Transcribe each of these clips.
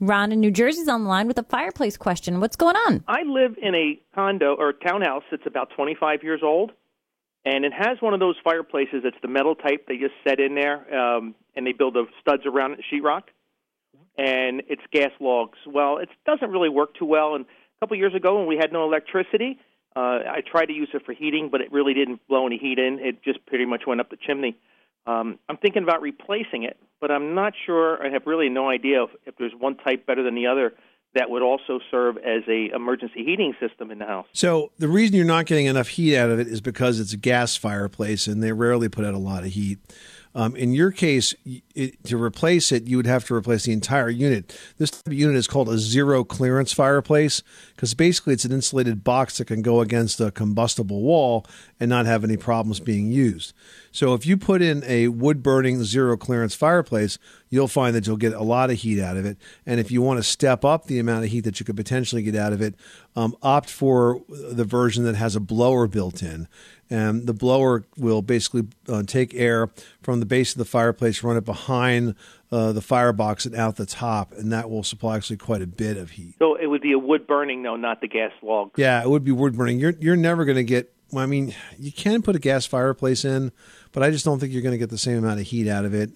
Ron in New Jersey's on the line with a fireplace question. What's going on? I live in a condo or townhouse that's about 25 years old, and it has one of those fireplaces. It's the metal type they just set in there, um, and they build the studs around it, sheetrock, and it's gas logs. Well, it doesn't really work too well. And a couple years ago, when we had no electricity, uh, I tried to use it for heating, but it really didn't blow any heat in. It just pretty much went up the chimney. Um, I'm thinking about replacing it, but I'm not sure. I have really no idea if, if there's one type better than the other that would also serve as a emergency heating system in the house. So the reason you're not getting enough heat out of it is because it's a gas fireplace and they rarely put out a lot of heat. Um, in your case, it, to replace it, you would have to replace the entire unit. This unit is called a zero clearance fireplace because basically it's an insulated box that can go against a combustible wall and not have any problems being used. So if you put in a wood burning zero clearance fireplace, you'll find that you'll get a lot of heat out of it. And if you want to step up the amount of heat that you could potentially get out of it, um, opt for the version that has a blower built in and the blower will basically uh, take air from the base of the fireplace, run it behind uh, the firebox and out the top, and that will supply actually quite a bit of heat. So it would be a wood burning, though, not the gas log. Yeah, it would be wood burning. You're you're never going to get. Well, I mean, you can put a gas fireplace in, but I just don't think you're going to get the same amount of heat out of it.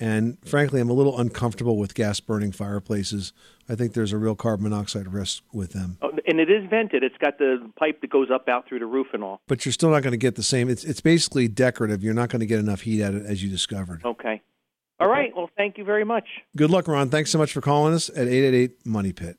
And frankly, I'm a little uncomfortable with gas burning fireplaces. I think there's a real carbon monoxide risk with them. Oh, and it is vented. It's got the pipe that goes up out through the roof and all. But you're still not going to get the same. It's it's basically decorative. You're not going to get enough heat out of it as you discovered. Okay. All right. Well, thank you very much. Good luck, Ron. Thanks so much for calling us at 888 Money Pit.